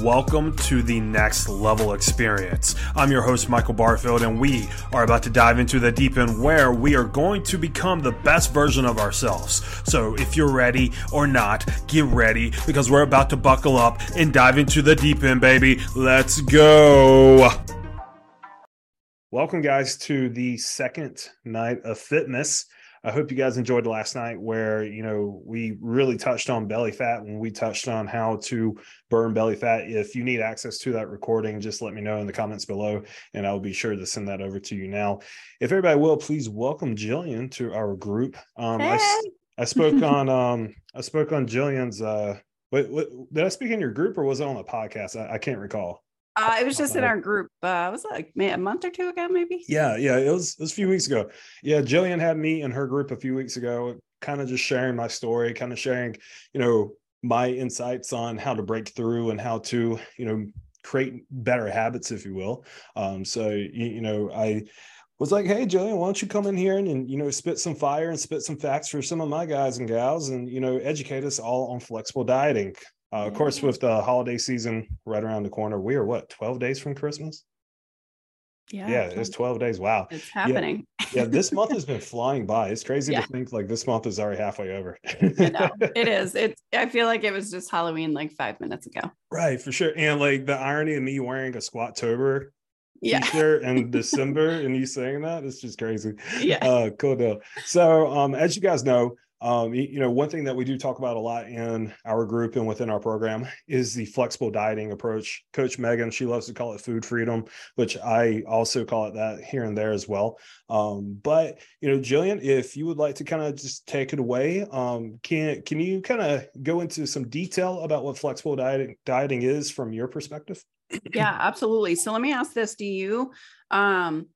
welcome to the next level experience. I'm your host, Michael Barfield, and we are about to dive into the deep end where we are going to become the best version of ourselves. So if you're ready or not, get ready because we're about to buckle up and dive into the deep end, baby. Let's go. Welcome, guys, to the second night of fitness. I hope you guys enjoyed last night where, you know, we really touched on belly fat and we touched on how to burn belly fat. If you need access to that recording, just let me know in the comments below and I'll be sure to send that over to you now. If everybody will, please welcome Jillian to our group. Um, hey. I, I spoke on, um, I spoke on Jillian's, uh, what, did I speak in your group or was it on a podcast? I, I can't recall. Uh, it was just in our group. Uh, was like a month or two ago, maybe? Yeah, yeah. It was it was a few weeks ago. Yeah, Jillian had me in her group a few weeks ago, kind of just sharing my story, kind of sharing, you know, my insights on how to break through and how to, you know, create better habits, if you will. Um, so you, you know, I was like, hey, Jillian, why don't you come in here and, and, you know, spit some fire and spit some facts for some of my guys and gals and, you know, educate us all on flexible dieting. Uh, of course, with the holiday season right around the corner, we are what, 12 days from Christmas? Yeah. Yeah, it's 12 days. Wow. It's happening. Yeah, yeah this month has been flying by. It's crazy yeah. to think like this month is already halfway over. Know. It is. It I feel like it was just Halloween like five minutes ago. Right, for sure. And like the irony of me wearing a squat tober yeah. t-shirt in December and you saying that, it's just crazy. Yeah. Uh cool deal. So um as you guys know, um, you know, one thing that we do talk about a lot in our group and within our program is the flexible dieting approach. Coach Megan, she loves to call it food freedom, which I also call it that here and there as well. Um, but you know, Jillian, if you would like to kind of just take it away, um, can can you kind of go into some detail about what flexible dieting dieting is from your perspective? Yeah, absolutely. So let me ask this: Do you, um,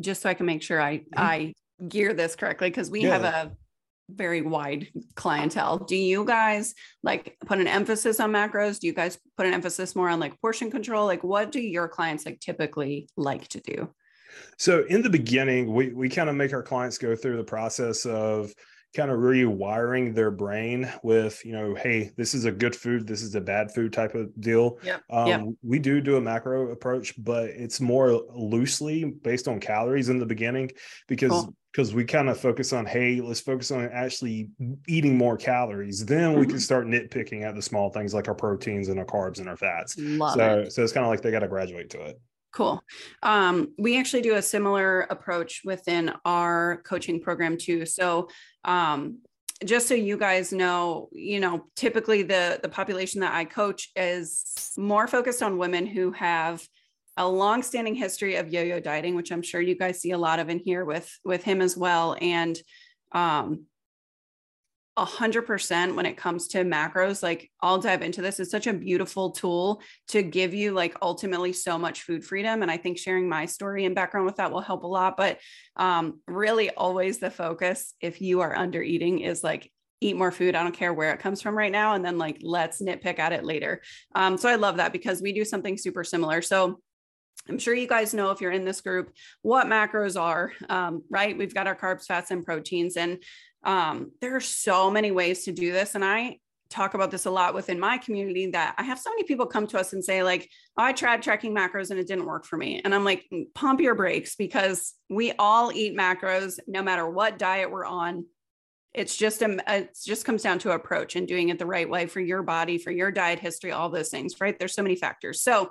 just so I can make sure I mm-hmm. I gear this correctly because we yeah. have a very wide clientele. Do you guys like put an emphasis on macros? Do you guys put an emphasis more on like portion control? Like what do your clients like typically like to do? So in the beginning, we we kind of make our clients go through the process of kind of rewiring their brain with you know hey this is a good food this is a bad food type of deal yep. Um, yep. we do do a macro approach but it's more loosely based on calories in the beginning because cool because we kind of focus on hey let's focus on actually eating more calories then we can mm-hmm. start nitpicking at the small things like our proteins and our carbs and our fats Love so it. so it's kind of like they got to graduate to it Cool. Um, we actually do a similar approach within our coaching program too. So, um, just so you guys know, you know, typically the the population that I coach is more focused on women who have a long-standing history of yo-yo dieting, which I'm sure you guys see a lot of in here with with him as well. And um, 100% when it comes to macros like i'll dive into this. It's such a beautiful tool to give you like ultimately so much food freedom and i think sharing my story and background with that will help a lot. But um, really always the focus if you are under eating is like eat more food. I don't care where it comes from right now and then like let's nitpick at it later. Um, so i love that because we do something super similar. So I'm sure you guys know if you're in this group what macros are, um, right? We've got our carbs, fats, and proteins. And um, there are so many ways to do this. And I talk about this a lot within my community that I have so many people come to us and say, like, oh, I tried tracking macros and it didn't work for me. And I'm like, mm, pump your brakes because we all eat macros no matter what diet we're on. It's just a it just comes down to approach and doing it the right way for your body, for your diet history, all those things, right? There's so many factors. So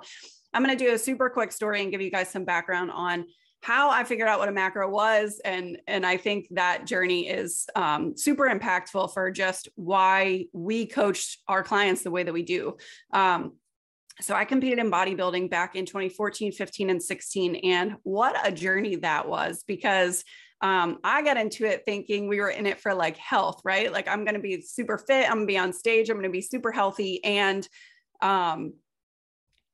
I'm going to do a super quick story and give you guys some background on how I figured out what a macro was, and and I think that journey is um, super impactful for just why we coach our clients the way that we do. Um, so I competed in bodybuilding back in 2014, 15, and 16, and what a journey that was because um, I got into it thinking we were in it for like health, right? Like I'm going to be super fit, I'm going to be on stage, I'm going to be super healthy, and um,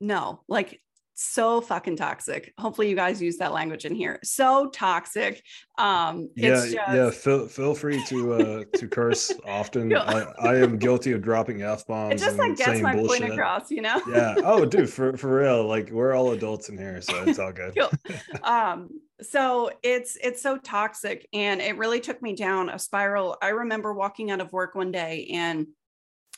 no, like so fucking toxic. Hopefully you guys use that language in here. So toxic. Um yeah, just... yeah. Feel feel free to uh to curse often. I, I, am guilty of dropping F bombs. It just like gets my bullshit. point across, you know? yeah. Oh dude, for for real. Like we're all adults in here, so it's all good. Um, so it's it's so toxic and it really took me down a spiral. I remember walking out of work one day and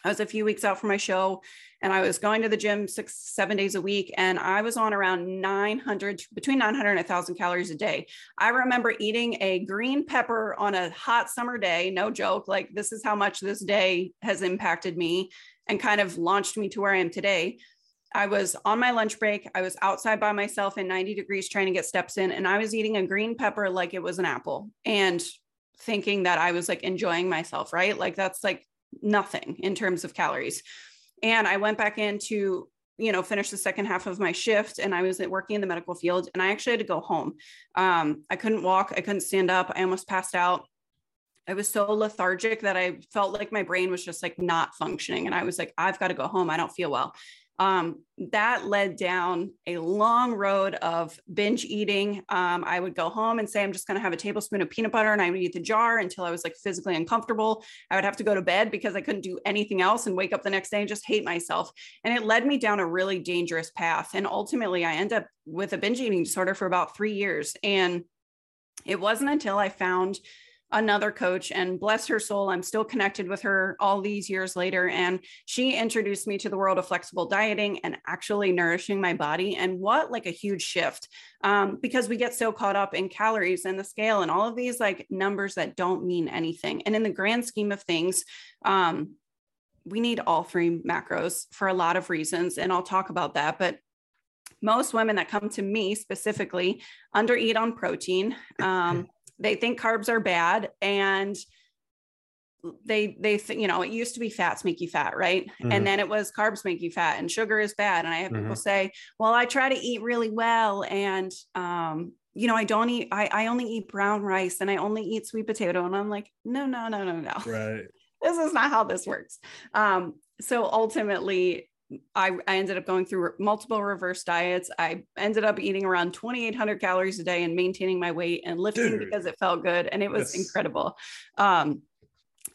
I was a few weeks out from my show and I was going to the gym six, seven days a week. And I was on around 900, between 900 and 1,000 calories a day. I remember eating a green pepper on a hot summer day. No joke. Like, this is how much this day has impacted me and kind of launched me to where I am today. I was on my lunch break. I was outside by myself in 90 degrees trying to get steps in, and I was eating a green pepper like it was an apple and thinking that I was like enjoying myself, right? Like, that's like nothing in terms of calories. And I went back in to, you know, finish the second half of my shift and I was working in the medical field and I actually had to go home. Um, I couldn't walk, I couldn't stand up, I almost passed out. I was so lethargic that I felt like my brain was just like not functioning. And I was like, I've got to go home. I don't feel well um, that led down a long road of binge eating. Um, I would go home and say, I'm just going to have a tablespoon of peanut butter and I would eat the jar until I was like physically uncomfortable. I would have to go to bed because I couldn't do anything else and wake up the next day and just hate myself. And it led me down a really dangerous path. And ultimately, I ended up with a binge eating disorder for about three years. And it wasn't until I found another coach and bless her soul i'm still connected with her all these years later and she introduced me to the world of flexible dieting and actually nourishing my body and what like a huge shift um, because we get so caught up in calories and the scale and all of these like numbers that don't mean anything and in the grand scheme of things um, we need all three macros for a lot of reasons and i'll talk about that but most women that come to me specifically undereat on protein um, they think carbs are bad and they they th- you know it used to be fats make you fat right? Mm-hmm. and then it was carbs make you fat and sugar is bad. And i have mm-hmm. people say well i try to eat really well and um you know i don't eat I, I only eat brown rice and i only eat sweet potato. And i'm like no no no no no. Right. This is not how this works. Um so ultimately I, I ended up going through multiple reverse diets. I ended up eating around 2,800 calories a day and maintaining my weight and lifting Dude. because it felt good. And it was yes. incredible. Um,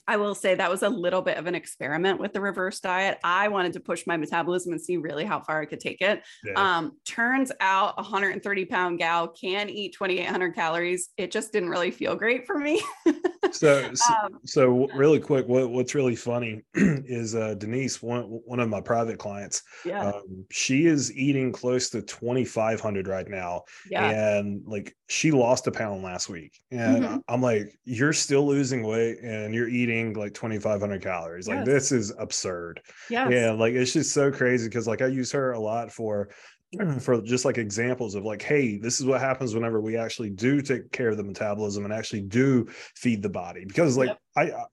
I will say that was a little bit of an experiment with the reverse diet. I wanted to push my metabolism and see really how far I could take it. Yeah. Um, turns out a 130 pound gal can eat 2,800 calories. It just didn't really feel great for me. so, so, um, so, really quick, what, what's really funny is uh, Denise, one, one of my private clients, yeah. Um, she is eating close to 2,500 right now. Yeah. And like she lost a pound last week. And mm-hmm. I'm like, you're still losing weight and you're eating eating like 2500 calories. Like yes. this is absurd. Yeah yeah like it's just so crazy because like i use her a lot for for just like examples of like hey this is what happens whenever we actually do take care of the metabolism and actually do feed the body. Because like yep.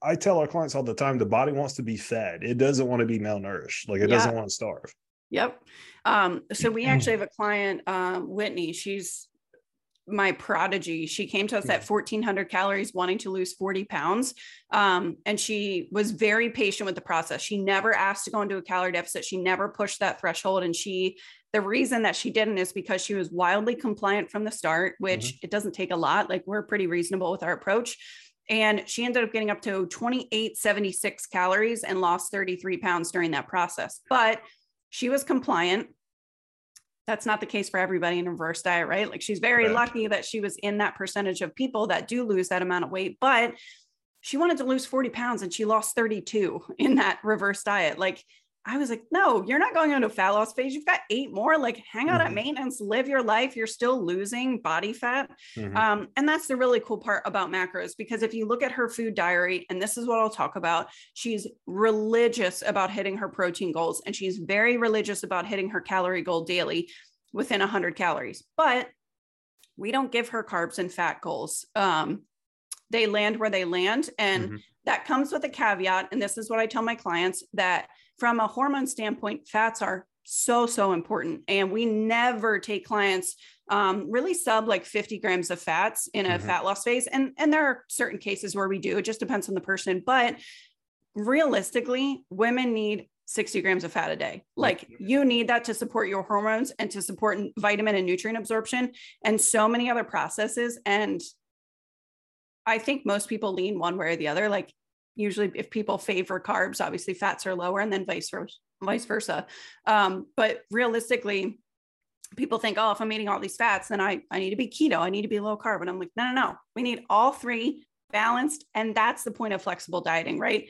i i tell our clients all the time the body wants to be fed. It doesn't want to be malnourished. Like it doesn't want to starve. Yep. Um so we actually have a client um whitney. She's my prodigy. She came to us yeah. at 1400 calories, wanting to lose 40 pounds. Um, and she was very patient with the process. She never asked to go into a calorie deficit. She never pushed that threshold. And she, the reason that she didn't is because she was wildly compliant from the start, which mm-hmm. it doesn't take a lot. Like we're pretty reasonable with our approach. And she ended up getting up to 2876 calories and lost 33 pounds during that process. But she was compliant that's not the case for everybody in reverse diet, right? Like she's very right. lucky that she was in that percentage of people that do lose that amount of weight, but she wanted to lose 40 pounds and she lost 32 in that reverse diet. Like I was like, no, you're not going into a fat loss phase. You've got eight more. Like, hang out mm-hmm. at maintenance, live your life. You're still losing body fat. Mm-hmm. Um, and that's the really cool part about macros because if you look at her food diary, and this is what I'll talk about, she's religious about hitting her protein goals and she's very religious about hitting her calorie goal daily within 100 calories. But we don't give her carbs and fat goals. Um, they land where they land. And mm-hmm. that comes with a caveat. And this is what I tell my clients that from a hormone standpoint, fats are so, so important. And we never take clients um, really sub like 50 grams of fats in a mm-hmm. fat loss phase. And, and there are certain cases where we do, it just depends on the person. But realistically, women need 60 grams of fat a day. Like you need that to support your hormones and to support vitamin and nutrient absorption and so many other processes. And I think most people lean one way or the other. Like usually if people favor carbs, obviously fats are lower and then vice versa, vice versa. Um, but realistically, people think, oh, if I'm eating all these fats, then I, I need to be keto. I need to be low carb. And I'm like, no, no, no. We need all three balanced. And that's the point of flexible dieting, right?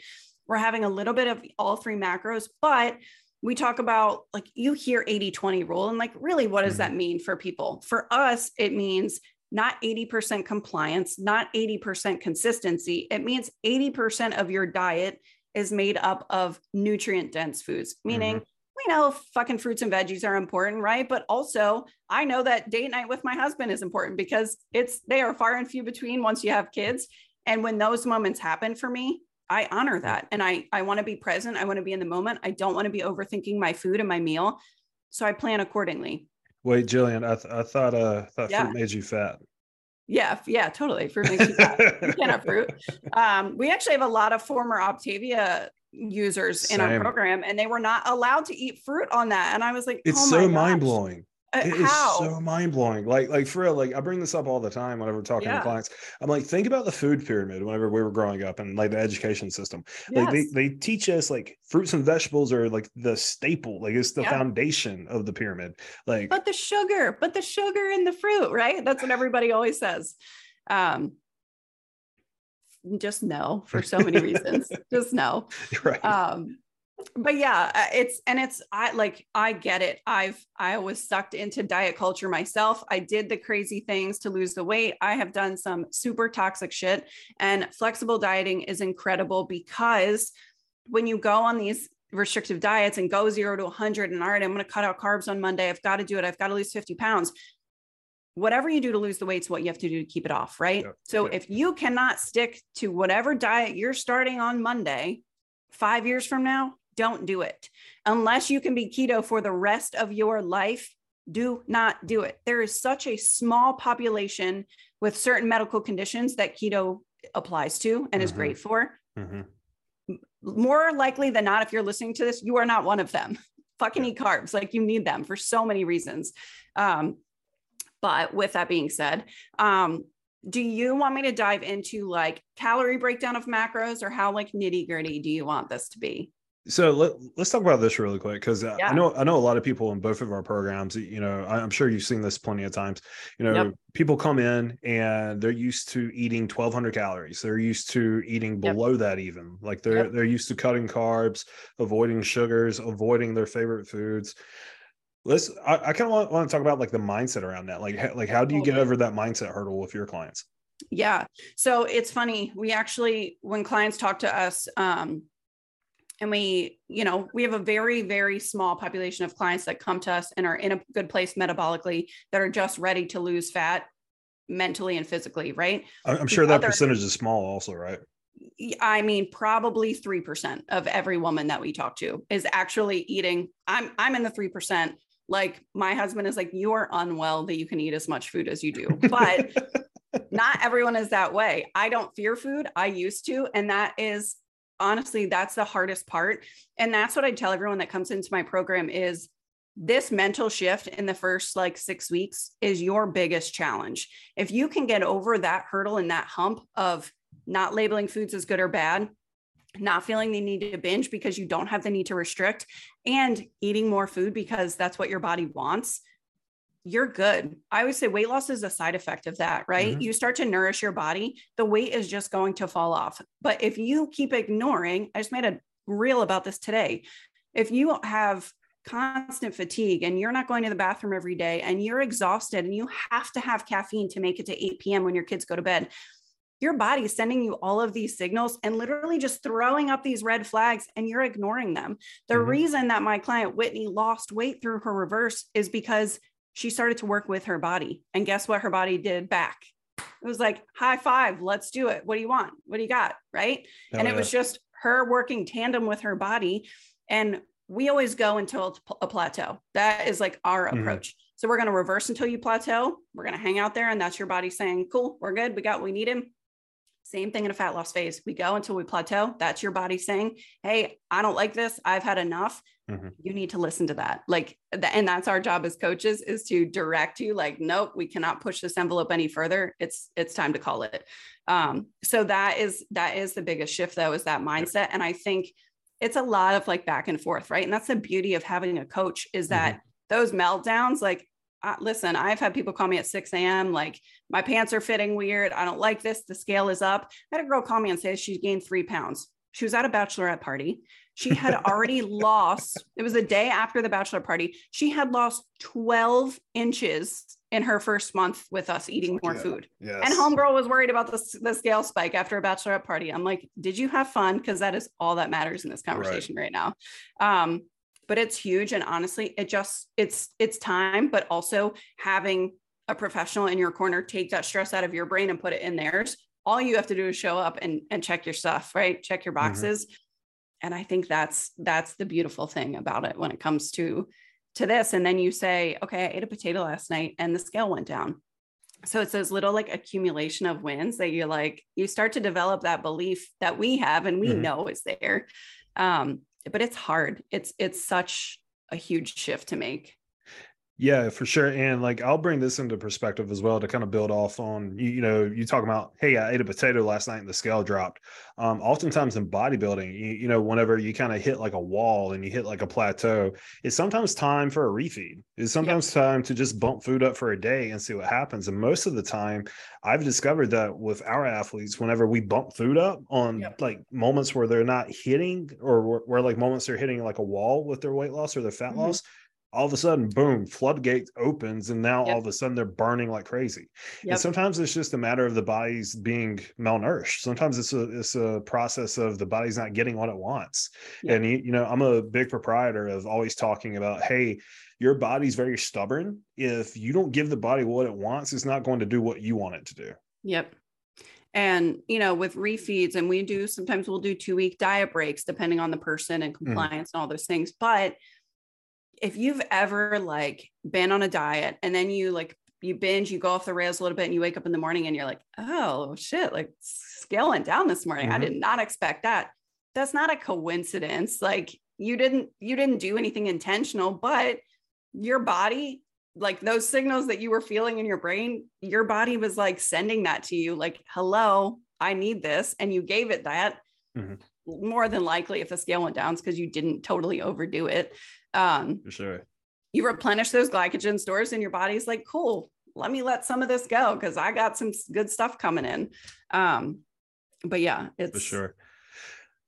we're having a little bit of all three macros, but we talk about like you hear 80 20 rule and like really what does mm-hmm. that mean for people for us it means not 80% compliance not 80% consistency it means 80% of your diet is made up of nutrient dense foods meaning mm-hmm. we know fucking fruits and veggies are important right but also i know that date night with my husband is important because it's they are far and few between once you have kids and when those moments happen for me I honor that. And I, I want to be present. I want to be in the moment. I don't want to be overthinking my food and my meal. So I plan accordingly. Wait, Jillian, I, th- I thought, uh, thought yeah. fruit made you fat. Yeah, yeah, totally. Fruit makes you fat. you can't have fruit. Um, we actually have a lot of former Optavia users Same. in our program, and they were not allowed to eat fruit on that. And I was like, it's oh so mind blowing. Uh, it is so mind blowing. Like, like for real, like I bring this up all the time whenever we're talking yeah. to clients. I'm like, think about the food pyramid whenever we were growing up and like the education system. Yes. Like they, they teach us like fruits and vegetables are like the staple, like it's the yeah. foundation of the pyramid. Like but the sugar, but the sugar in the fruit, right? That's what everybody always says. Um just no for so many reasons. just no. Right. Um but yeah uh, it's and it's i like i get it. I've i was sucked into diet culture myself. I did the crazy things to lose the weight. I have done some super toxic shit and flexible dieting is incredible because when you go on these restrictive diets and go zero to 100 and all right i'm going to cut out carbs on monday. I've got to do it. I've got to lose 50 pounds. Whatever you do to lose the weight is what you have to do to keep it off right? Yeah, so yeah. if you cannot stick to whatever diet you're starting on monday five years from now don't do it. Unless you can be keto for the rest of your life, do not do it. There is such a small population with certain medical conditions that keto applies to and mm-hmm. is great for. Mm-hmm. More likely than not, if you're listening to this, you are not one of them. Fucking eat carbs. Like you need them for so many reasons. Um, but with that being said, um, do you want me to dive into like calorie breakdown of macros or how like nitty gritty do you want this to be? So let, us talk about this really quick because yeah. I know I know a lot of people in both of our programs. You know, I'm sure you've seen this plenty of times. You know, yep. people come in and they're used to eating 1,200 calories. They're used to eating below yep. that, even like they're yep. they're used to cutting carbs, avoiding sugars, avoiding their favorite foods. Let's. I, I kind of want, want to talk about like the mindset around that. Like, like how do you get over that mindset hurdle with your clients? Yeah. So it's funny. We actually, when clients talk to us, um, and we you know we have a very very small population of clients that come to us and are in a good place metabolically that are just ready to lose fat mentally and physically right? I'm sure that other, percentage is small also right? I mean probably 3% of every woman that we talk to is actually eating. I'm i'm in the 3% like my husband is like you're unwell that you can eat as much food as you do. But not everyone is that way. I don't fear food. I used to and that is honestly that's the hardest part. And that's what i tell everyone that comes into my program is this mental shift in the first like 6 weeks is your biggest challenge. If you can get over that hurdle and that hump of not labeling foods as good or bad not feeling the need to binge because you don't have the need to restrict and eating more food because that's what your body wants you're good. I always say weight loss is a side effect of that, right? Mm-hmm. You start to nourish your body, the weight is just going to fall off. But if you keep ignoring, I just made a reel about this today. If you have constant fatigue and you're not going to the bathroom every day and you're exhausted and you have to have caffeine to make it to 8 p.m. when your kids go to bed, your body is sending you all of these signals and literally just throwing up these red flags and you're ignoring them. The mm-hmm. reason that my client Whitney lost weight through her reverse is because she started to work with her body. And guess what her body did back? It was like, high five, let's do it. What do you want? What do you got? Right. Oh, and it yeah. was just her working tandem with her body. And we always go until a plateau. That is like our mm-hmm. approach. So we're going to reverse until you plateau. We're going to hang out there. And that's your body saying, cool, we're good. We got we need him. Same thing in a fat loss phase. We go until we plateau. That's your body saying, Hey, I don't like this. I've had enough. Mm-hmm. You need to listen to that. Like, and that's our job as coaches is to direct you like, nope, we cannot push this envelope any further. It's, it's time to call it. Um, so that is, that is the biggest shift though, is that mindset. And I think it's a lot of like back and forth. Right. And that's the beauty of having a coach is that mm-hmm. those meltdowns, like uh, listen, I've had people call me at 6 a.m. like my pants are fitting weird. I don't like this. The scale is up. I had a girl call me and say she gained three pounds. She was at a bachelorette party. She had already lost, it was a day after the bachelor party. She had lost 12 inches in her first month with us eating more Yeah. food. Yes. And homegirl was worried about the, the scale spike after a bachelorette party. I'm like, did you have fun? Because that is all that matters in this conversation right, now. Um, but it's huge. And honestly, it just it's it's time, but also having a professional in your corner take that stress out of your brain and put it in theirs. All you have to do is show up and, and check your stuff, right? Check your boxes. And I think that's that's the beautiful thing about it when it comes to to this. And then you say, okay, I ate a potato last night and the scale went down so it's those little like accumulation of wins that you like you start to develop that belief that we have and we Mhm. know is there um but it's hard it's it's such a huge shift to make Yeah, for sure. And like I'll bring this into perspective as well to kind of build off on you, you know, you talk about, hey, I ate a potato last night and the scale dropped. Um, oftentimes in bodybuilding, you, you know, whenever you kind of hit like a wall and you hit like a plateau, it's sometimes time for a refeed. It's sometimes time to just bump food up for a day and see what happens. And most of the time, I've discovered that with our athletes, whenever we bump food up on Yep. like moments where they're not hitting or where, where like moments they're hitting like a wall with their weight loss or their fat Mhm. loss, all of a sudden, boom, floodgate opens, and now Yep. all of a sudden they're burning like crazy. Yep. And sometimes it's just a matter of the body's being malnourished. Sometimes it's a it's a process of the body's not getting what it wants. Yep. And you, you know, I'm a big proprietor of always talking about, hey, your body's very stubborn. If you don't give the body what it wants, it's not going to do what you want it to do. Yep. And you know, with refeeds, and we do sometimes we'll do two week diet breaks depending on the person and mm. compliance and all those things. But if you've ever like been on a diet and then you like you binge, you go off the rails a little bit, and you wake up in the morning and you're like, oh shit, like scaling down this morning. I Mhm. did not expect that. That's not a coincidence. Like you didn't you didn't do anything intentional, but your body like those signals that you were feeling in your brain, your body was like sending that to you, like, hello, I need this. And you gave it that. Mhm. More than likely, if the scale went down, it's because you didn't totally overdo it. Um, For sure. you replenish those glycogen stores, and your body's like, cool, let me let some of this go because I got some good stuff coming in. Um, but yeah, it's For sure.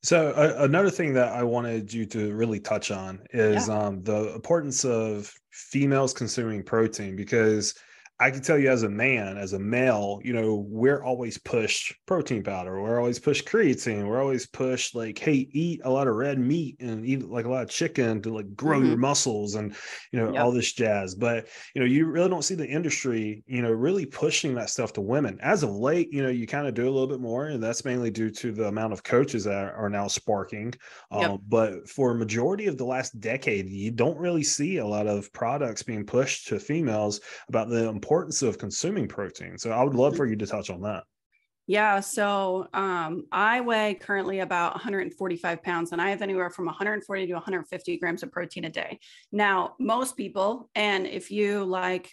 So a another thing that I wanted you to really touch on is um, the importance of females consuming protein because I can tell you as a man, as a male, you know, we're always pushed protein powder. We're always pushed creatine. We're always pushed like, hey, eat a lot of red meat and eat like a lot of chicken to like grow your muscles and you know Yep. all this jazz. But you know, you really don't see the industry, you know, really pushing that stuff to women. As of late, you know, you kind of do a little bit more, and that's mainly due to the amount of coaches that are now sparking. Yep. Um, but for a majority of the last decade, you don't really see a lot of products being pushed to females about the importance of consuming protein. So I would love for you to touch on that. Yeah. So um, I weigh currently about 145 pounds and I have anywhere from 140 to 150 grams of protein a day. Now, most people, and if you like,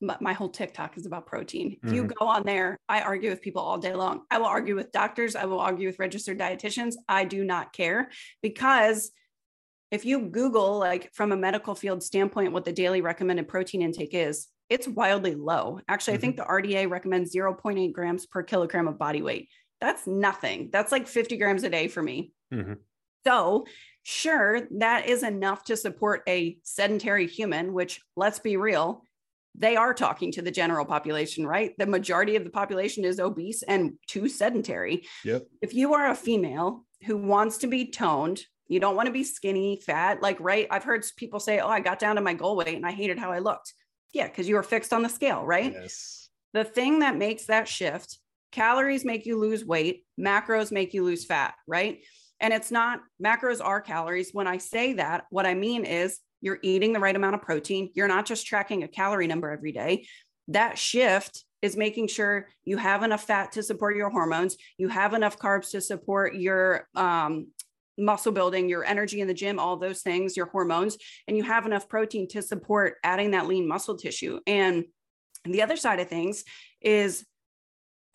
my, my whole TikTok is about protein. If you go on there, I argue with people all day long. I will argue with doctors. I will argue with registered dietitians. I do not care because if you Google, like from a medical field standpoint, what the daily recommended protein intake is, it's wildly low. Actually, I think the RDA recommends 0.8 grams per kilogram of body weight. That's nothing. That's like 50 grams a day for me. Mhm. So, sure, that is enough to support a sedentary human, which let's be real, they are talking to the general population, right? The majority of the population is obese and too sedentary Yep. if you are a female who wants to be toned, you don't want to be skinny, fat, like, right? I've heard people say, Oh, I got down to my goal weight and I hated how I looked. Yeah, because you were fixed on the scale, right? Yes. The thing that makes that shift calories make you lose weight, macros make you lose fat, right? And it's not macros are calories. When I say that, what I mean is you're eating the right amount of protein. You're not just tracking a calorie number every day. That shift is making sure you have enough fat to support your hormones, you have enough carbs to support your um, muscle building, your energy in the gym, all those things, your hormones, and you have enough protein to support adding that lean muscle tissue. And the other side of things is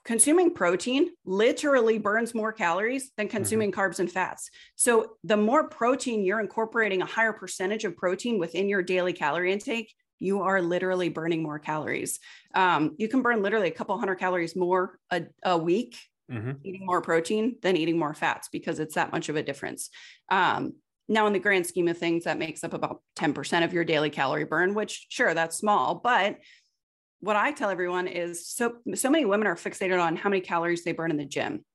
consuming protein literally burns more calories than consuming carbs and fats. So the more protein you're incorporating a higher percentage of protein within your daily calorie intake, you are literally burning more calories. Um, you can burn literally a couple hundred calories more a, a week mm-hmm. eating more protein than eating more fats because it's that much of a difference. Um, now, in the grand scheme of things, that makes up about 10% of your daily calorie burn, which sure, that's small. But what I tell everyone is so so many women are fixated on how many calories they burn in the gym.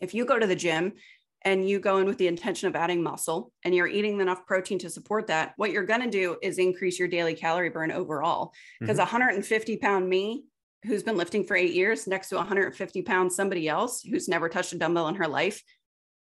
If you go to the gym and you go in with the intention of adding muscle and you're eating enough protein to support that, what you're going to do is increase your daily calorie burn overall. Because mm-hmm. 150 pound me who's been lifting for eight years next to 150 pounds somebody else who's never touched a dumbbell in her life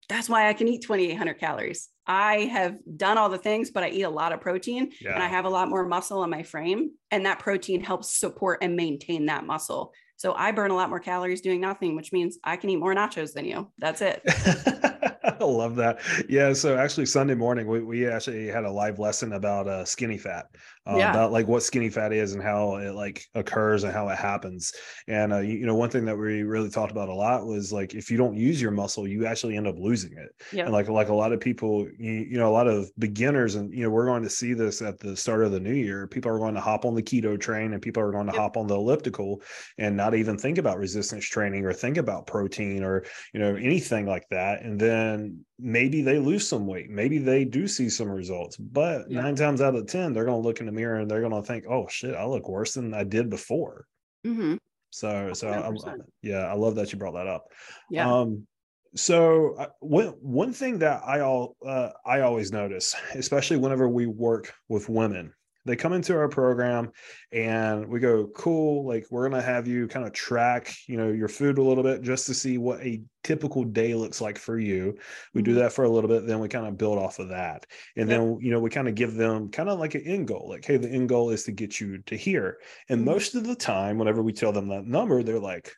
that's why I can eat 2,800 calories. I have done all the things, but I eat a lot of protein yeah. and I have a lot more muscle in my frame. And that protein helps support and maintain that muscle. So I burn a lot more calories doing nothing, which means I can eat more nachos than you. That's it. I love that. Yeah. So actually, Sunday morning, we, we actually had a live lesson about uh, skinny fat, uh, yeah. about like what skinny fat is and how it like occurs and how it happens. And uh, you, you, know, one thing that we really talked about a lot was like if you don't use your muscle, you actually end up losing it. Yeah. And like like a lot of people, you, you know, a lot of beginners, and you know, we're going to see this at the start of the new year. People are going to hop on the keto train, and people are going to yep. hop on the elliptical, and not even think about resistance training or think about protein or you know anything like that. And then maybe they lose some weight. Maybe they do see some results. But yeah. nine times out of ten they're going to look in the mirror and they're going to think oh shit i look worse than i did before. Mm-hmm. so so I, yeah i love that you brought that up. Yeah. Um so uh, one one thing that i all uh, i always notice especially whenever we work with women they come into our program and we go cool like we're going to have you kind of track you know your food a little bit just to see what a typical day looks like for you we do mm-hmm. that for a little bit then we kind of build off of that and yep. then you know we kind of give them kind of like an end goal like hey the end goal is to get you to here and mm-hmm. most of the time whenever we tell them that number they're like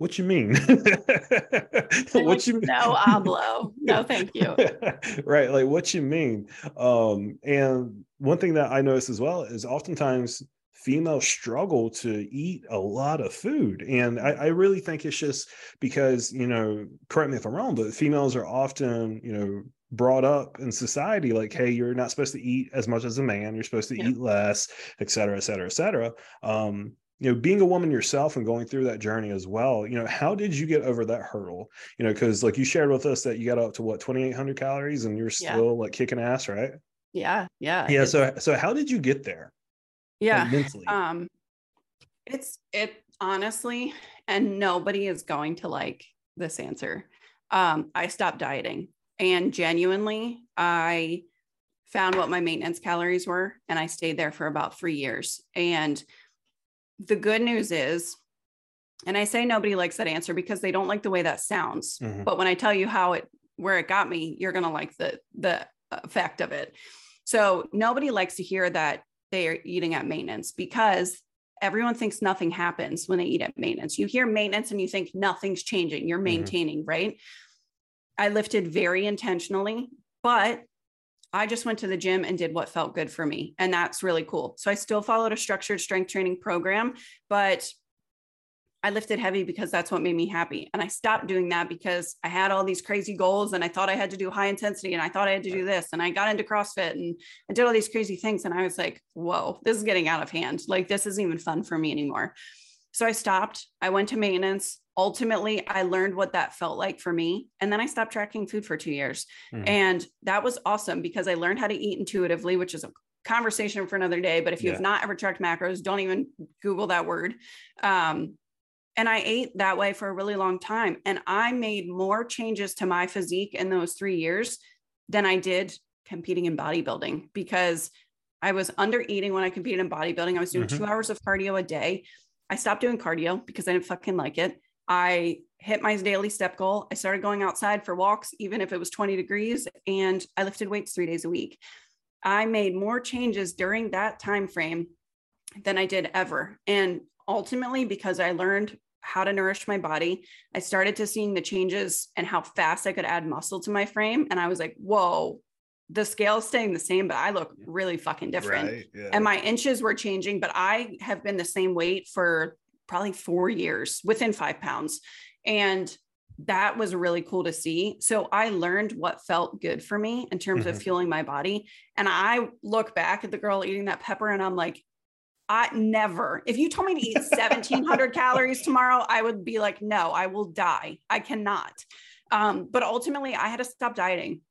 what you mean? what you mean? No hablo. No, thank you. right. Like what you mean. Um, and one thing that I notice as well is oftentimes females struggle to eat a lot of food. And I, I, really think it's just because, you know, correct me if I'm wrong, but females are often, you know, brought up in society like, hey, you're not supposed to eat as much as a man, you're supposed to yeah. eat less, et cetera, et cetera, et cetera. Um, you know being a woman yourself and going through that journey as well you know how did you get over that hurdle? You know because like you shared with us that you got up to what 2800 calories and you're still yeah. like kicking ass right? Yeah yeah yeah so so how did you get there yeah like, mentally? um it's it honestly and nobody is going to like this answer um i stopped dieting and genuinely i found what my maintenance calories were and i stayed there for about three years and the good news is, and I say nobody likes that answer because they don't like the way that sounds. Mm-hmm. But when I tell you how it, where it got me, you're going to like the, the effect of it. So nobody likes to hear that they are eating at maintenance because everyone thinks nothing happens when they eat at maintenance. You hear maintenance and you think nothing's changing, you're mm-hmm. maintaining, mm-hmm. right? I lifted very intentionally, but I just went to the gym and did what felt good for me. And that's really cool. So I still followed a structured strength training program, but I lifted heavy because that's what made me happy. And I stopped doing that because I had all these crazy goals and I thought I had to do high intensity and I thought I had to do this. And I got into CrossFit and I did all these crazy things. And I was like, whoa, this is getting out of hand. Like, this isn't even fun for me anymore. So I stopped. I went to maintenance ultimately I learned what that felt like for me. And then I stopped tracking food for two years. Mm-hmm. And that was awesome because I learned how to eat intuitively, which is a conversation for another day. But if you yeah. have not ever tracked macros, don't even Google that word. Um, and I ate that way for a really long time. And I made more changes to my physique in those three years than I did competing in bodybuilding because I was under eating when I competed in bodybuilding. I was doing mm-hmm. two hours of cardio a day. I stopped doing cardio because I didn't fucking like it. I hit my daily step goal. I started going outside for walks, even if it was 20 degrees, and I lifted weights three days a week. I made more changes during that time frame than I did ever. And ultimately, because I learned how to nourish my body, I started to seeing the changes and how fast I could add muscle to my frame. And I was like, whoa, the scale is staying the same, but I look really fucking different. Right, yeah. And my inches were changing, but I have been the same weight for probably four years within five pounds. And that was really cool to see. So I learned what felt good for me in terms mm-hmm. of fueling my body. And I look back at the girl eating that pepper and I'm like, I never, if you told me to eat 1700 calories tomorrow, I would be like, no, I will die. I cannot. Um, but ultimately, I had to stop dieting.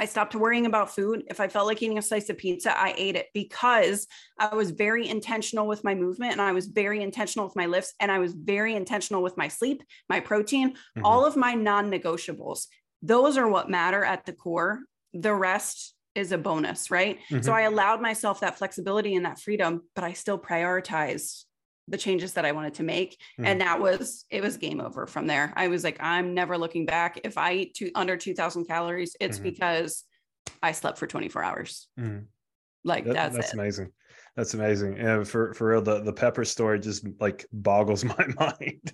I stopped worrying about food. If I felt like eating a slice of pizza, I ate it because I was very intentional with my movement and I was very intentional with my lifts and I was very intentional with my sleep, my protein, mm-hmm. all of my non negotiables. Those are what matter at the core. The rest is a bonus, right? Mm-hmm. So I allowed myself that flexibility and that freedom, but I still prioritize the changes that I wanted to make. Mm. And that was, it was game over from there. I was like, I'm never looking back. If I eat two, under 2000 calories, it's mm-hmm. because I slept for 24 hours. Mm. Like that, that's, that's amazing. That's amazing. And for, for real, the, the pepper story just like boggles my mind.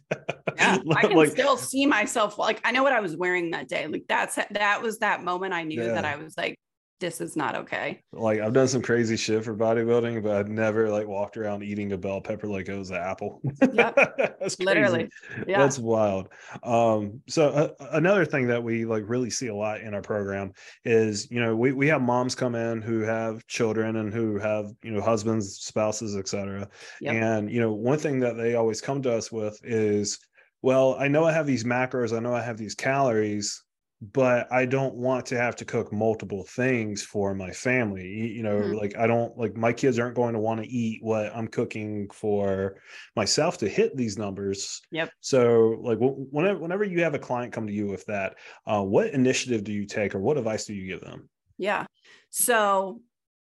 yeah, I can like, still see myself. Like I know what I was wearing that day. Like that's, that was that moment I knew yeah. that I was like, this is not okay. Like I've done some crazy shit for bodybuilding, but I've never like walked around eating a bell pepper like it was an apple. Yep. That's literally. Yeah. That's wild. Um, so uh, another thing that we like really see a lot in our program is, you know, we, we have moms come in who have children and who have, you know, husbands, spouses, etc. Yep. And, you know, one thing that they always come to us with is, well, I know I have these macros, I know I have these calories, but I don't want to have to cook multiple things for my family. You know, mm-hmm. like I don't like my kids aren't going to want to eat what I'm cooking for myself to hit these numbers. Yep. So, like whenever whenever you have a client come to you with that, uh, what initiative do you take, or what advice do you give them? Yeah. So,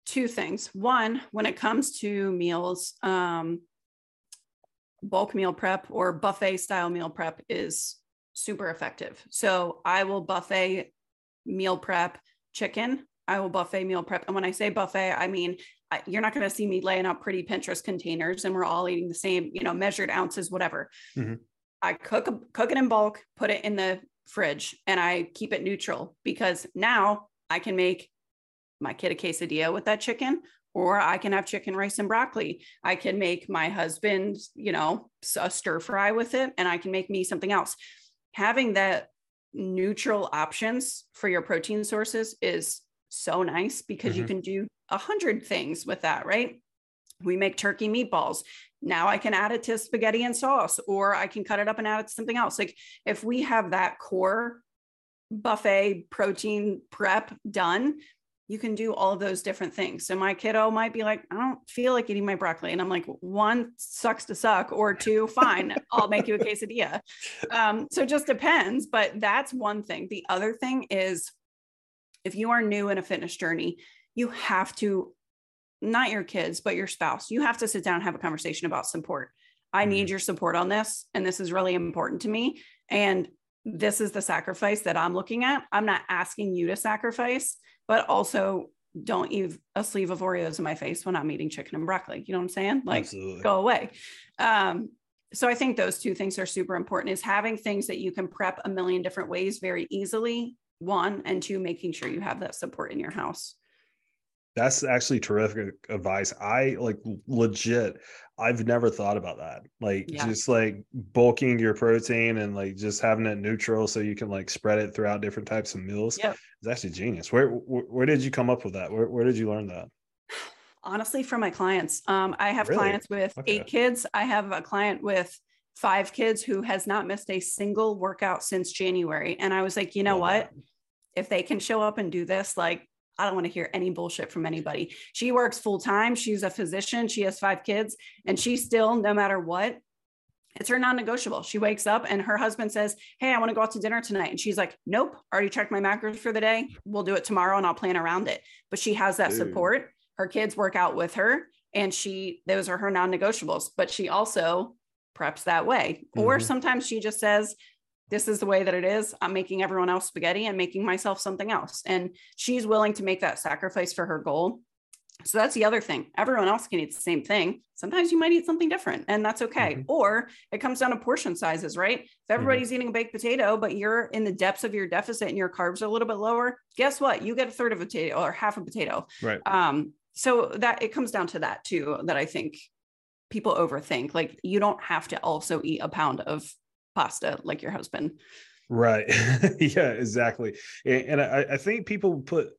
two things. One, when it comes to meals, um, bulk meal prep or buffet style meal prep is super effective. So I will buffet meal prep chicken. I will buffet meal prep. And when I say buffet, I mean, I, you're not going to see me laying out pretty Pinterest containers and we're all eating the same, you know, measured ounces, whatever. Mm-hmm. I cook, cook it in bulk, put it in the fridge and I keep it neutral because now I can make my kid a quesadilla with that chicken or I can have chicken, rice, and broccoli. I can make my husband, you know, a stir fry with it, and I can make me something else having that neutral options for your protein sources is so nice because mm-hmm. you can do a hundred things with that, right? We make turkey meatballs. Now I can add it to spaghetti and sauce, or I can cut it up and add it to something else. Like if we have that core buffet protein prep done, you can do all of those different things. So my kiddo might be like, I don't feel like eating my broccoli. And I'm like, one sucks to suck, or two, fine, I'll make you a quesadilla. Um, so it just depends. But that's one thing. The other thing is if you are new in a fitness journey, you have to, not your kids, but your spouse, you have to sit down and have a conversation about support. I need mm-hmm. your support on this. And this is really important to me. And this is the sacrifice that I'm looking at. I'm not asking you to sacrifice but also don't eat a sleeve of Oreos in my face when I'm eating chicken and broccoli. You know what I'm saying? Like Absolutely. go away. Um, so I think those two things are super important is having things that you can prep a million different ways very easily. One and two, making sure you have that support in your house. That's actually terrific advice. I like legit. I've never thought about that. Like yeah. just like bulking your protein and like just having it neutral so you can like spread it throughout different types of meals. Yep. It's actually genius. Where, where, where did you come up with that? Where where did you learn that? Honestly, from my clients. Um, I have really? clients with okay. eight kids. I have a client with five kids who has not missed a single workout since January. And I was like, you know what? If they can show up and do this, like I don't want to hear any bullshit from anybody. She works full time. She's a physician. She has five kids, and she still, no matter what, it's her non-negotiable. She wakes up and her husband says, "Hey, I want to go out to dinner tonight," and she's like, "Nope, already checked my macros for the day. We'll do it tomorrow, and I'll plan around it." But she has that Dude. support. Her kids work out with her, and she those are her non-negotiables. But she also preps that way, mm-hmm. or sometimes she just says, this is the way that it is. I'm making everyone else spaghetti and making myself something else. And she's willing to make that sacrifice for her goal. So that's the other thing. Everyone else can eat the same thing. Sometimes you might eat something different, and that's okay. Mm-hmm. Or it comes down to portion sizes, right? If mm-hmm. everybody's mm-hmm. eating a baked potato, but you're in the depths of your deficit and your carbs are a little bit lower, guess what? You get a third of a potato or half a potato. Right. Um, so that it comes down to that too, that I think people overthink. Like you don't have to also eat a pound of pasta like your husband. Right. yeah, exactly. And I, I think people put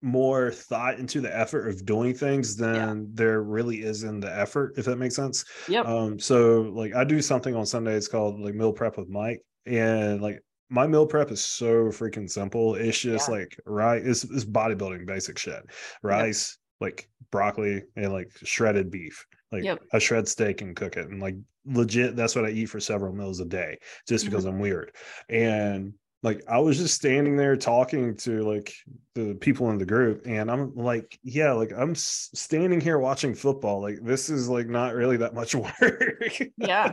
more thought into the effort of doing things than yeah. there really is in the effort, if that makes sense. Yep. Um, so like I do something on Sunday, it's called like meal prep with Mike. And like my meal prep is so freaking simple. It's just yeah. like right, it's, it's bodybuilding basic shit. Rice, yep. like broccoli, and like shredded beef. Like yep. I shred steak and cook it. And like legit, that's what I eat for several meals a day, just because mm-hmm. I'm weird. And like I was just standing there talking to like the people in the group and I'm like yeah like I'm standing here watching football like this is like not really that much work yeah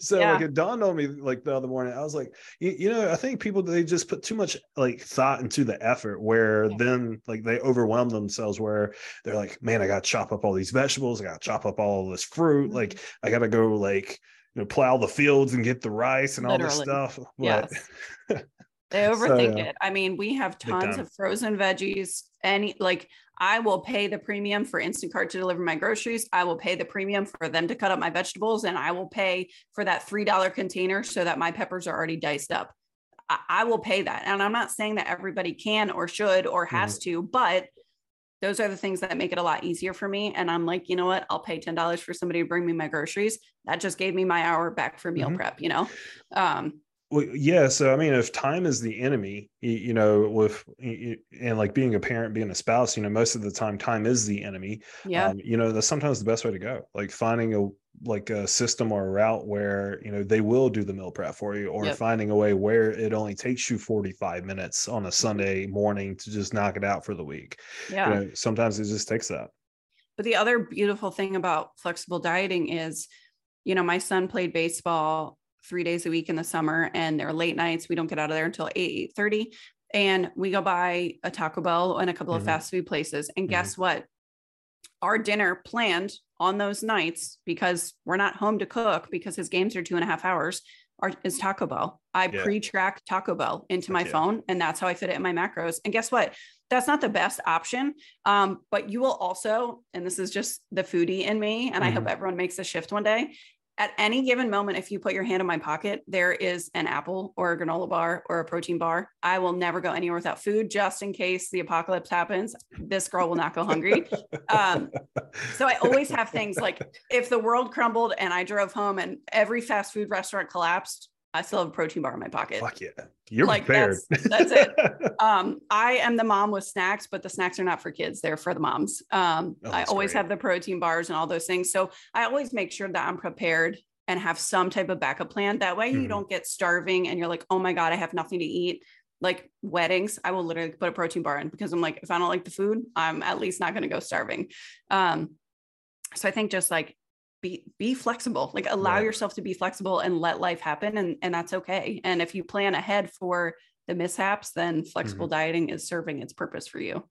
so yeah. like it dawned on me like the other morning I was like you, you, know I think people they just put too much like thought into the effort where yeah. then like they overwhelm themselves where they're like man I got to chop up all these vegetables I got to chop up all this fruit mm-hmm. like I got to go like you know, plow the fields and get the rice and Literally. all this stuff. Yes. they overthink so, yeah. it. I mean, we have tons of frozen veggies. Any like I will pay the premium for Instacart to deliver my groceries. I will pay the premium for them to cut up my vegetables, and I will pay for that three dollar container so that my peppers are already diced up. I, I, will pay that, and I'm not saying that everybody can or should or has mm-hmm. to, but those are the things that make it a lot easier for me. And I'm like, you know what? I'll pay $10 for somebody to bring me my groceries. That just gave me my hour back for meal mm-hmm. prep, you know? Um, well, yeah. So, I mean, if time is the enemy, you, you, know, with and like being a parent, being a spouse, you know, most of the time, time is the enemy. Yeah. Um, you know, that's sometimes the best way to go. Like finding a like a system or a route where you know they will do the meal prep for you, or yep. finding a way where it only takes you forty five minutes on a Sunday morning to just knock it out for the week. Yeah. You know, sometimes it just takes that. But the other beautiful thing about flexible dieting is, you know, my son played baseball three days a week in the summer and they're late nights. We don't get out of there until 8, 8 30. And we go by a Taco Bell and a couple mm-hmm. of fast food places. And mm-hmm. guess what? Our dinner planned on those nights because we're not home to cook because his games are two and a half hours are, is Taco Bell. I yeah. pre-track Taco Bell into my phone and that's how I fit it in my macros. And guess what? That's not the best option. Um, but you will also, and this is just the foodie in me, and mm-hmm. I hope mm-hmm. everyone makes a shift one day at any given moment, if you put your hand in my pocket, there is an apple or a granola bar or a protein bar. I will never go anywhere without food just in case the apocalypse happens. This girl will not go hungry. Um, so I always have things like if the world crumbled and I drove home and every fast food restaurant collapsed, I still have a protein bar in my pocket. Fuck yeah. You're like, prepared. That's, that's it. um, I am the mom with snacks, but the snacks are not for kids. They're for the moms. Um, oh, I always great. have the protein bars and all those things. So I always make sure that I'm prepared and have some type of backup plan. That way you mm-hmm. don't get starving and you're like, oh my God, I have nothing to eat. Like weddings, I will literally put a protein bar in because I'm like, if I don't like the food, I'm at least not going to go starving. Um, so I think just like be be flexible like allow yourself to be flexible and let life happen and and that's okay and if you plan ahead for the mishaps then flexible mm-hmm. dieting is serving its purpose for you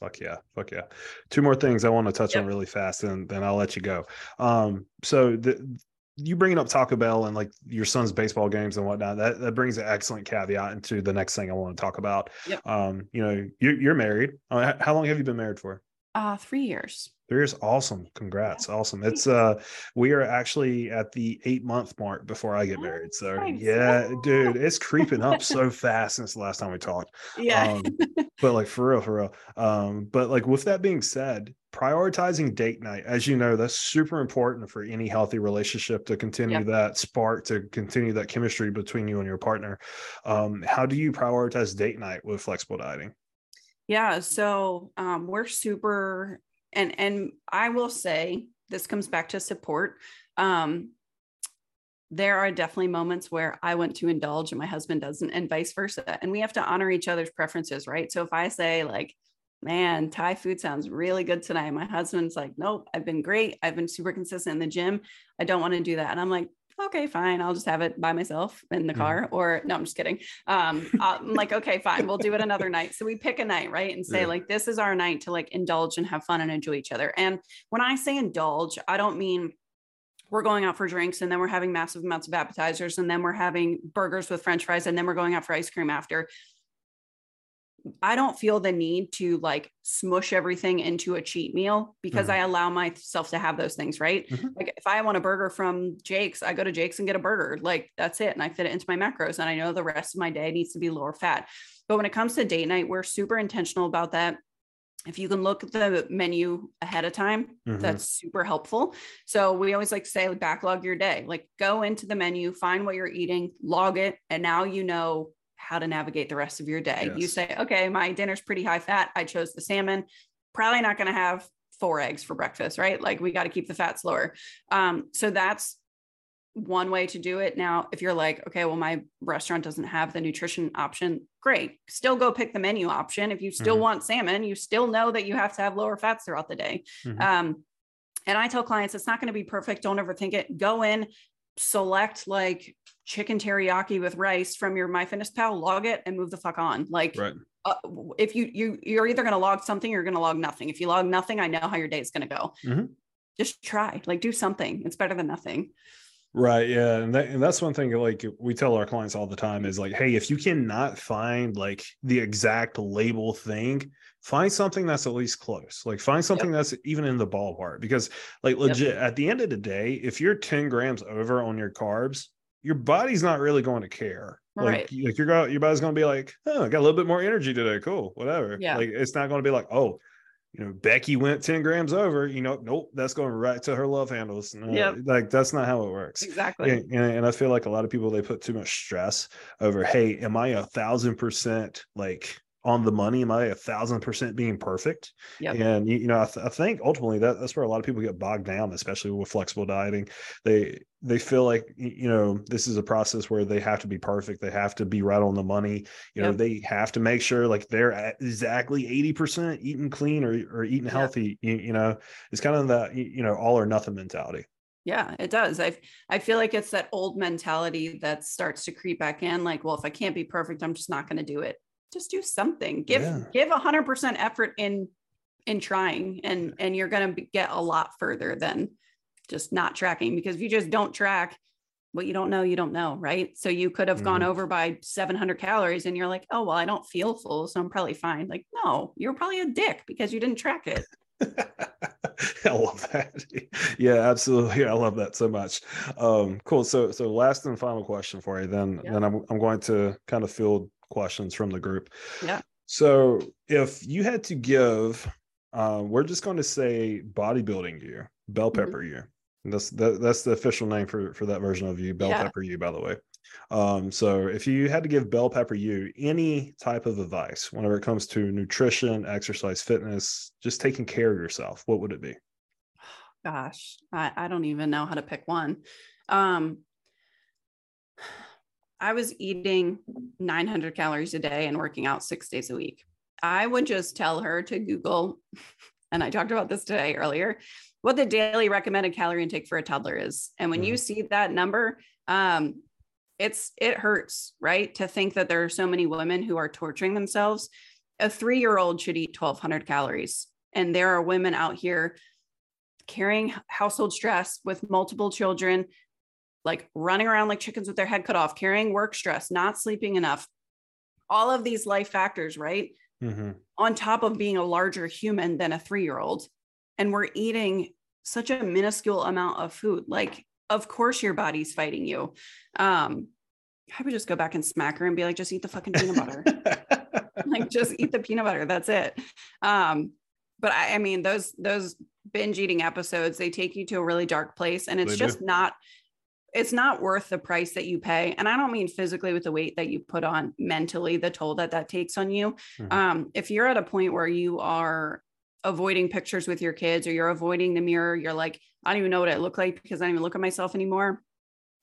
fuck yeah fuck yeah two more things i want to touch yep. on really fast and then i'll let you go um so the you bringing up Taco Bell and like your son's baseball games and whatnot, that, that brings an excellent caveat into the next thing I want to talk about. Yep. Um, you know, you're, you're married. Uh, how long have you been married for? Uh, three years. Three years, awesome. Congrats, yeah. awesome. It's uh, we are actually at the eight month mark before I get married. So nice. yeah, dude, it's creeping up so fast since the last time we talked. Yeah, um, but like for real, for real. Um, but like with that being said, prioritizing date night, as you know, that's super important for any healthy relationship to continue yep. that spark, to continue that chemistry between you and your partner. Um, how do you prioritize date night with flexible dieting? Yeah, so um, we're super, and and I will say this comes back to support. Um, there are definitely moments where I want to indulge and my husband doesn't, and vice versa. And we have to honor each other's preferences, right? So if I say like, "Man, Thai food sounds really good tonight," my husband's like, "Nope, I've been great. I've been super consistent in the gym. I don't want to do that." And I'm like, okay, fine. I'll just have it by myself in the mm-hmm. car. Or no, I'm just kidding. Um, I'm like, okay, fine. We'll do it another night. So we pick a night, right? And say, yeah. like, this is our night to like indulge and have fun and enjoy each other. And when I say indulge, I don't mean we're going out for drinks and then we're having massive amounts of appetizers and then we're having burgers with french fries and then we're going out for ice cream after I don't feel the need to like smush everything into a cheat meal because Mhm. I allow myself to have those things, right? Mhm. Like if I want a burger from Jake's, I go to Jake's and get a burger. Like that's it. And I fit it into my macros and I know the rest of my day needs to be lower fat. But when it comes to date night, we're super intentional about that. If you can look at the menu ahead of time, Mhm. that's super helpful. So we always like say, backlog your day, like go into the menu, find what you're eating, log it, and now you know how to navigate the rest of your day. You say, okay, my dinner's pretty high fat. I chose the salmon. Probably not going to have four eggs for breakfast, right? Like we got to keep the fats lower. Um, so that's one way to do it. Now, if you're like, okay, well, my restaurant doesn't have the nutrition option, great. Still go pick the menu option. If you still Mhm. want salmon, you still know that you have to have lower fats throughout the day. Mhm. Um, and I tell clients it's not going to be perfect. Don't overthink it. Go in, select like chicken teriyaki with rice from your MyFitnessPal, log it, and move the fuck on. Like, right. uh, if you you you're either going to log something, or you're going to log nothing. If you log nothing, I know how your day is going to go. Mhm. Just try, like, do something. It's better than nothing. Right. Yeah. And that, and that's one thing like we tell our clients all the time is like, hey, if you cannot find like the exact label thing, find something that's at least close. Like find something that's even in the ballpark. Because like legit at the end of the day, if you're 10 grams over on your carbs, your body's not really going to care. Like, Right. you- like your your body's going to be like, oh, I got a little bit more energy today. Cool, whatever. Yeah. Like it's not going to be like, oh, you know, Becky went 10 grams over, you know, nope, that's going right to her love handles. No, Yep. Like that's not how it works. Exactly. And, and, and I feel like a lot of people they put too much stress over, hey, am I a thousand percent like on the money? Am I a thousand percent being perfect? Yep. And you, you know, I, th- I think ultimately that that's where a lot of people get bogged down, especially with flexible dieting. They they feel like you know this is a process where they have to be perfect. They have to be right on the money. You know, Yep. they have to make sure like they're exactly eighty percent eating clean or or eating Yep. healthy. You, you know, it's kind of that you know all or nothing mentality. Yeah, it does. I I feel like it's that old mentality that starts to creep back in. Like, well, if I can't be perfect, I'm just not going to do it. Just do something. Give Yeah. give a hundred percent effort in in trying, and and you're going to get a lot further than just not tracking. Because if you just don't track, what you don't know, you don't know, right? So you could have gone Mhm. over by 700 calories, and you're like, oh well, I don't feel full, so I'm probably fine. Like, no, you're probably a dick because you didn't track it. I love that. Yeah, absolutely. I love that so much. Um, cool. So, so last and final question for you. Then, Yeah. then I'm I'm going to kind of field questions from the group. Yeah. So, if you had to give, uh, we're just going to say bodybuilding year, bell Mhm. pepper year. And That's that, that's the official name for for that version of you, bell Yeah. pepper you, by the way. Um, so if you had to give bell pepper you any type of advice whenever it comes to nutrition, exercise, fitness, just taking care of yourself, what would it be? gosh I, I don't even know how to pick one um i was eating 900 calories a day and working out six days a week. I would just tell her to google and i talked about this today earlier what the daily recommended calorie intake for a toddler is. And when you see that number um it's it hurts right? To think that there are so many women who are torturing themselves. A three year old should eat 1200 calories. And there are women out here carrying household stress with multiple children, like running around like chickens with their head cut off, carrying work stress, not sleeping enough, all of these life factors, right? Mm-hmm. On top of being a larger human than a three year old. And we're eating such a minuscule amount of food. Like, of course, your body's fighting you. Um, I would just go back and smack her and be like, just eat the fucking peanut butter. like just eat the peanut butter that's it um but I, I mean those those binge eating episodes they take you to a really dark place and it's They do. just not it's not worth the price that you pay and i don't mean physically with the weight that you put on mentally the toll that that takes on you. Mhm. um if you're at a point where you are avoiding pictures with your kids or you're avoiding the mirror you're like i don't even know what i look like because i don't even look at myself anymore.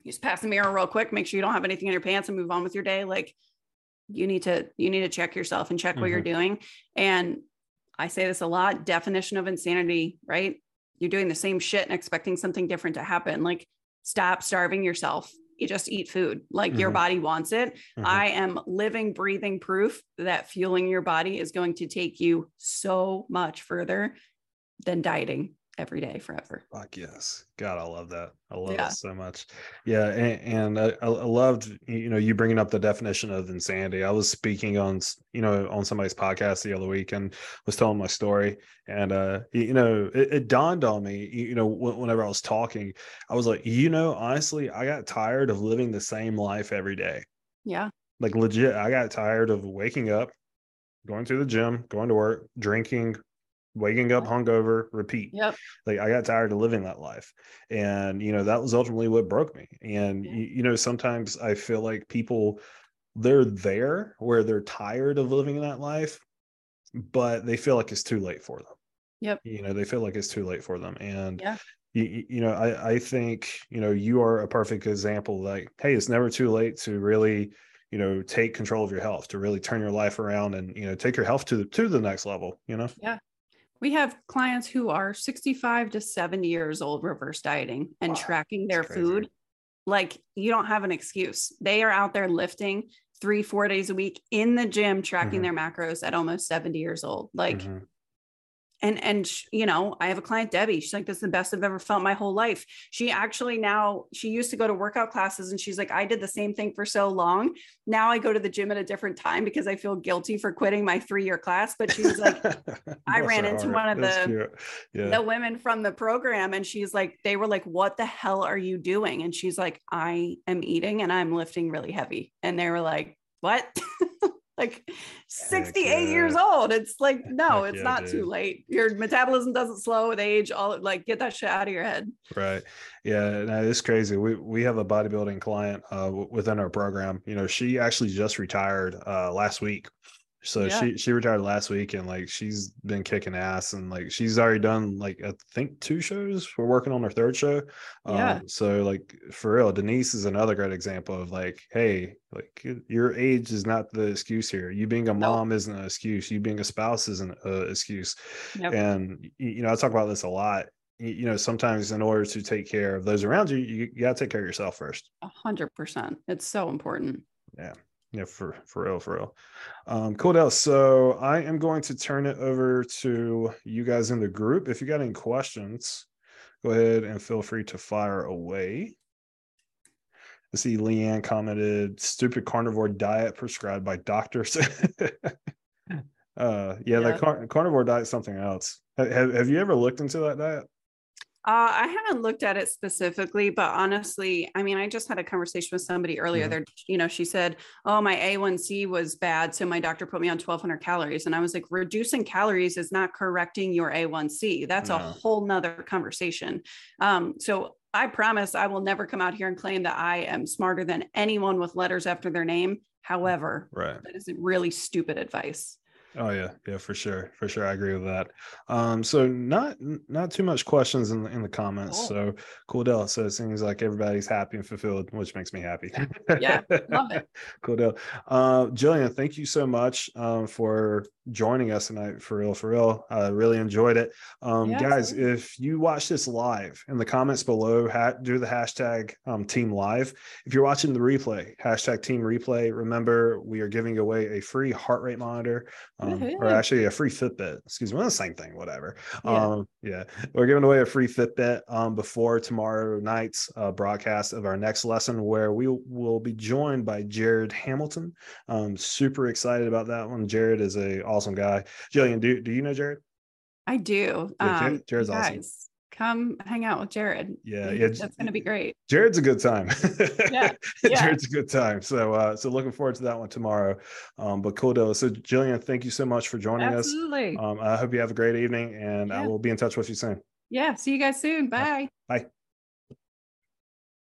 You just pass the mirror real quick make sure you don't have anything in your pants and move on with your day. Like you need to you need to check yourself and check what you're doing. And i say this a lot definition of insanity right? You're doing the same shit and expecting something different to happen. Like stop starving yourself you just eat food like your Mhm. body wants it Mhm. i am living breathing proof that fueling your body is going to take you so much further than dieting every day forever. Fuck yes. God, I love that. I love yeah. that so much. Yeah. And, and I, I, loved, you know, you bringing up the definition of insanity. I was speaking on, you know, on somebody's podcast the other week and was telling my story. And, uh, you know, it, it dawned on me, you know, whenever I was talking, I was like, you know, honestly, I got tired of living the same life every day. Yeah. Like legit, I got tired of waking up, going to the gym, going to work, drinking, waking up hungover, repeat. Yep. Like I got tired of living that life. And, you know, that was ultimately what broke me. And, yeah. you, you know, sometimes I feel like people, they're there where they're tired of living that life, but they feel like it's too late for them. Yep. You know, they feel like it's too late for them. And, yeah. You, you know, I, I think, you know, you are a perfect example. Like, hey, it's never too late to really, you know, take control of your health, to really turn your life around and, you know, take your health to the, to the next level, you know? Yeah. We have clients who are 65 to 70 years old reverse dieting and wow, tracking their food. Like you don't have an excuse. They are out there lifting three, four days a week in the gym, tracking mm-hmm. their macros at almost 70 years old. Like mm-hmm and and you know i have a client debbie she's like this is the best i've ever felt my whole life. She actually now she used to go to workout classes and she's like i did the same thing for so long. Now i go to the gym at a different time because i feel guilty for quitting my three year class. But she was like i ran into one of the yeah. the women from the program and she's like they were like what the hell are you doing? And she's like i am eating and i'm lifting really heavy. And they were like what like 68 yeah. years old. It's like, no, Heck it's yeah, not dude. too late. Your metabolism doesn't slow with age. All like get that shit out of your head. Right. Yeah. No, it's crazy. We we have a bodybuilding client uh, within our program. You know, she actually just retired uh, last week. So yeah. she she retired last week and like she's been kicking ass and like she's already done like I think two shows. We're working on her third show. Yeah. Um, so like for real, Denise is another great example of like, hey, like your age is not the excuse here. You being a mom nope. isn't an excuse. You being a spouse isn't an excuse. Yep. And you know, I talk about this a lot. You know, sometimes in order to take care of those around you, you, you got to take care of yourself first. A hundred percent. It's so important. Yeah yeah for for real for real um cool Del. so i am going to turn it over to you guys in the group if you got any questions go ahead and feel free to fire away I see Leanne commented stupid carnivore diet prescribed by doctors. uh, yeah, yeah. the car- carnivore diet is something else. Have, have you ever looked into that diet? Uh, I haven't looked at it specifically, but honestly, I mean, I just had a conversation with somebody earlier. There, you know, she said, "Oh, my A1C was bad, so my doctor put me on 1,200 calories," and I was like, "Reducing calories is not correcting your A1C. That's no. a whole nother conversation." Um, so I promise I will never come out here and claim that I am smarter than anyone with letters after their name. However, right. that is really stupid advice. Oh yeah, yeah, for sure, for sure. I agree with that. Um, so not not too much questions in the in the comments. Cool. So cool deal. So it seems like everybody's happy and fulfilled, which makes me happy. yeah, love it. cool deal. Uh, Jillian, thank you so much um, for joining us tonight. For real, for real. I really enjoyed it. Um, yeah, guys, if you watch this live, in the comments below, ha- do the hashtag um, Team Live. If you're watching the replay, hashtag Team Replay. Remember, we are giving away a free heart rate monitor um, or actually a free Fitbit. Excuse me, well, the same thing, whatever. Yeah. Um, yeah, we're giving away a free Fitbit um, before tomorrow night's uh, broadcast of our next lesson, where we will be joined by Jared Hamilton. Um, super excited about that one. Jared is a awesome guy. Jillian, do do you know Jared? I do. Yeah, um, Jared's awesome come hang out with Jared. Yeah, yeah, that's going to be great. Jared's a good time. yeah, yeah. Jared's a good time. So, uh, so looking forward to that one tomorrow. Um, but cool deal. So, Jillian, thank you so much for joining Absolutely. us. Um, I hope you have a great evening, and yeah. I will be in touch with you soon. Yeah, see you guys soon. Bye. Bye.